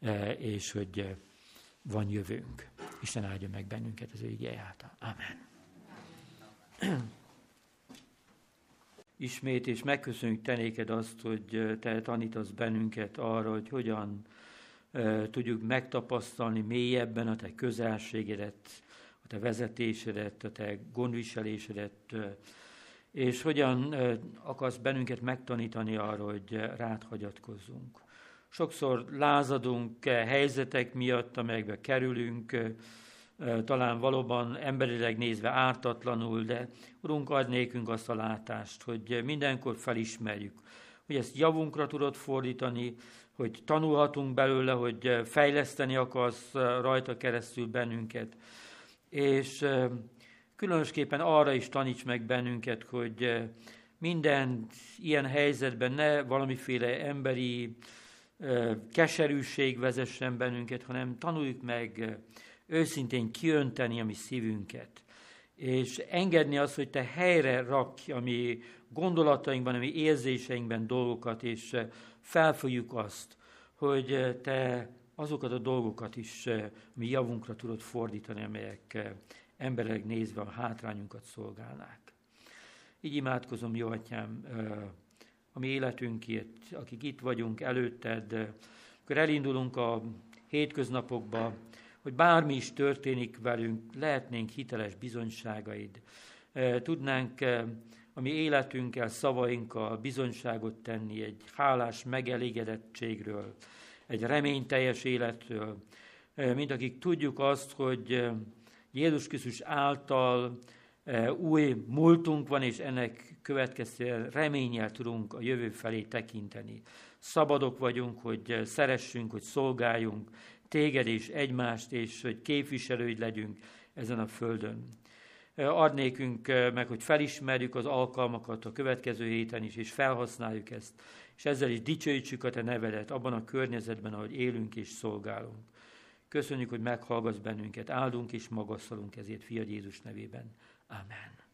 eh, és hogy van jövőnk. Isten áldja meg bennünket az ő igény által. Amen. Ismét, és megköszönjük te néked azt, hogy te tanítasz bennünket arra, hogy hogyan tudjuk megtapasztalni mélyebben a te közelségedet, a te vezetésedet, a te gondviselésedet, és hogyan akarsz bennünket megtanítani arra, hogy rád hagyatkozzunk. Sokszor lázadunk helyzetek miatt, amelyekbe kerülünk, talán valóban emberileg nézve ártatlanul, de Urunk, ad nékünk azt a látást, hogy mindenkor felismerjük, hogy ezt javunkra tudod fordítani, hogy tanulhatunk belőle, hogy fejleszteni akarsz rajta keresztül bennünket. És különösképpen arra is taníts meg bennünket, hogy minden ilyen helyzetben ne valamiféle emberi keserűség vezessen bennünket, hanem tanuljuk meg őszintén kiönteni a mi szívünket, és engedni azt, hogy te helyre rakj a mi gondolatainkban, a mi érzéseinkben dolgokat, és felfogjuk azt, hogy te azokat a dolgokat is mi javunkra tudod fordítani, amelyek emberek nézve a hátrányunkat szolgálnák. Így imádkozom, jó atyám, a mi életünkért, akik itt vagyunk előtted, akkor elindulunk a hétköznapokba, hogy bármi is történik velünk, lehetnénk hiteles bizonyságaid. Tudnánk a mi életünkkel, szavainkkal bizonyságot tenni egy hálás megelégedettségről, egy reményteljes életről, mint akik tudjuk azt, hogy Jézus Krisztus által új múltunk van, és ennek következtében reménnyel tudunk a jövő felé tekinteni. Szabadok vagyunk, hogy szeressünk, hogy szolgáljunk téged és egymást, és hogy képviselőid legyünk ezen a földön. Ad nékünk meg, hogy felismerjük az alkalmakat a következő héten is, és felhasználjuk ezt, és ezzel is dicsőítsük a te nevedet abban a környezetben, ahogy élünk és szolgálunk. Köszönjük, hogy meghallgatsz bennünket, áldunk és magasztalunk ezért, Fiad Jézus nevében. Amen.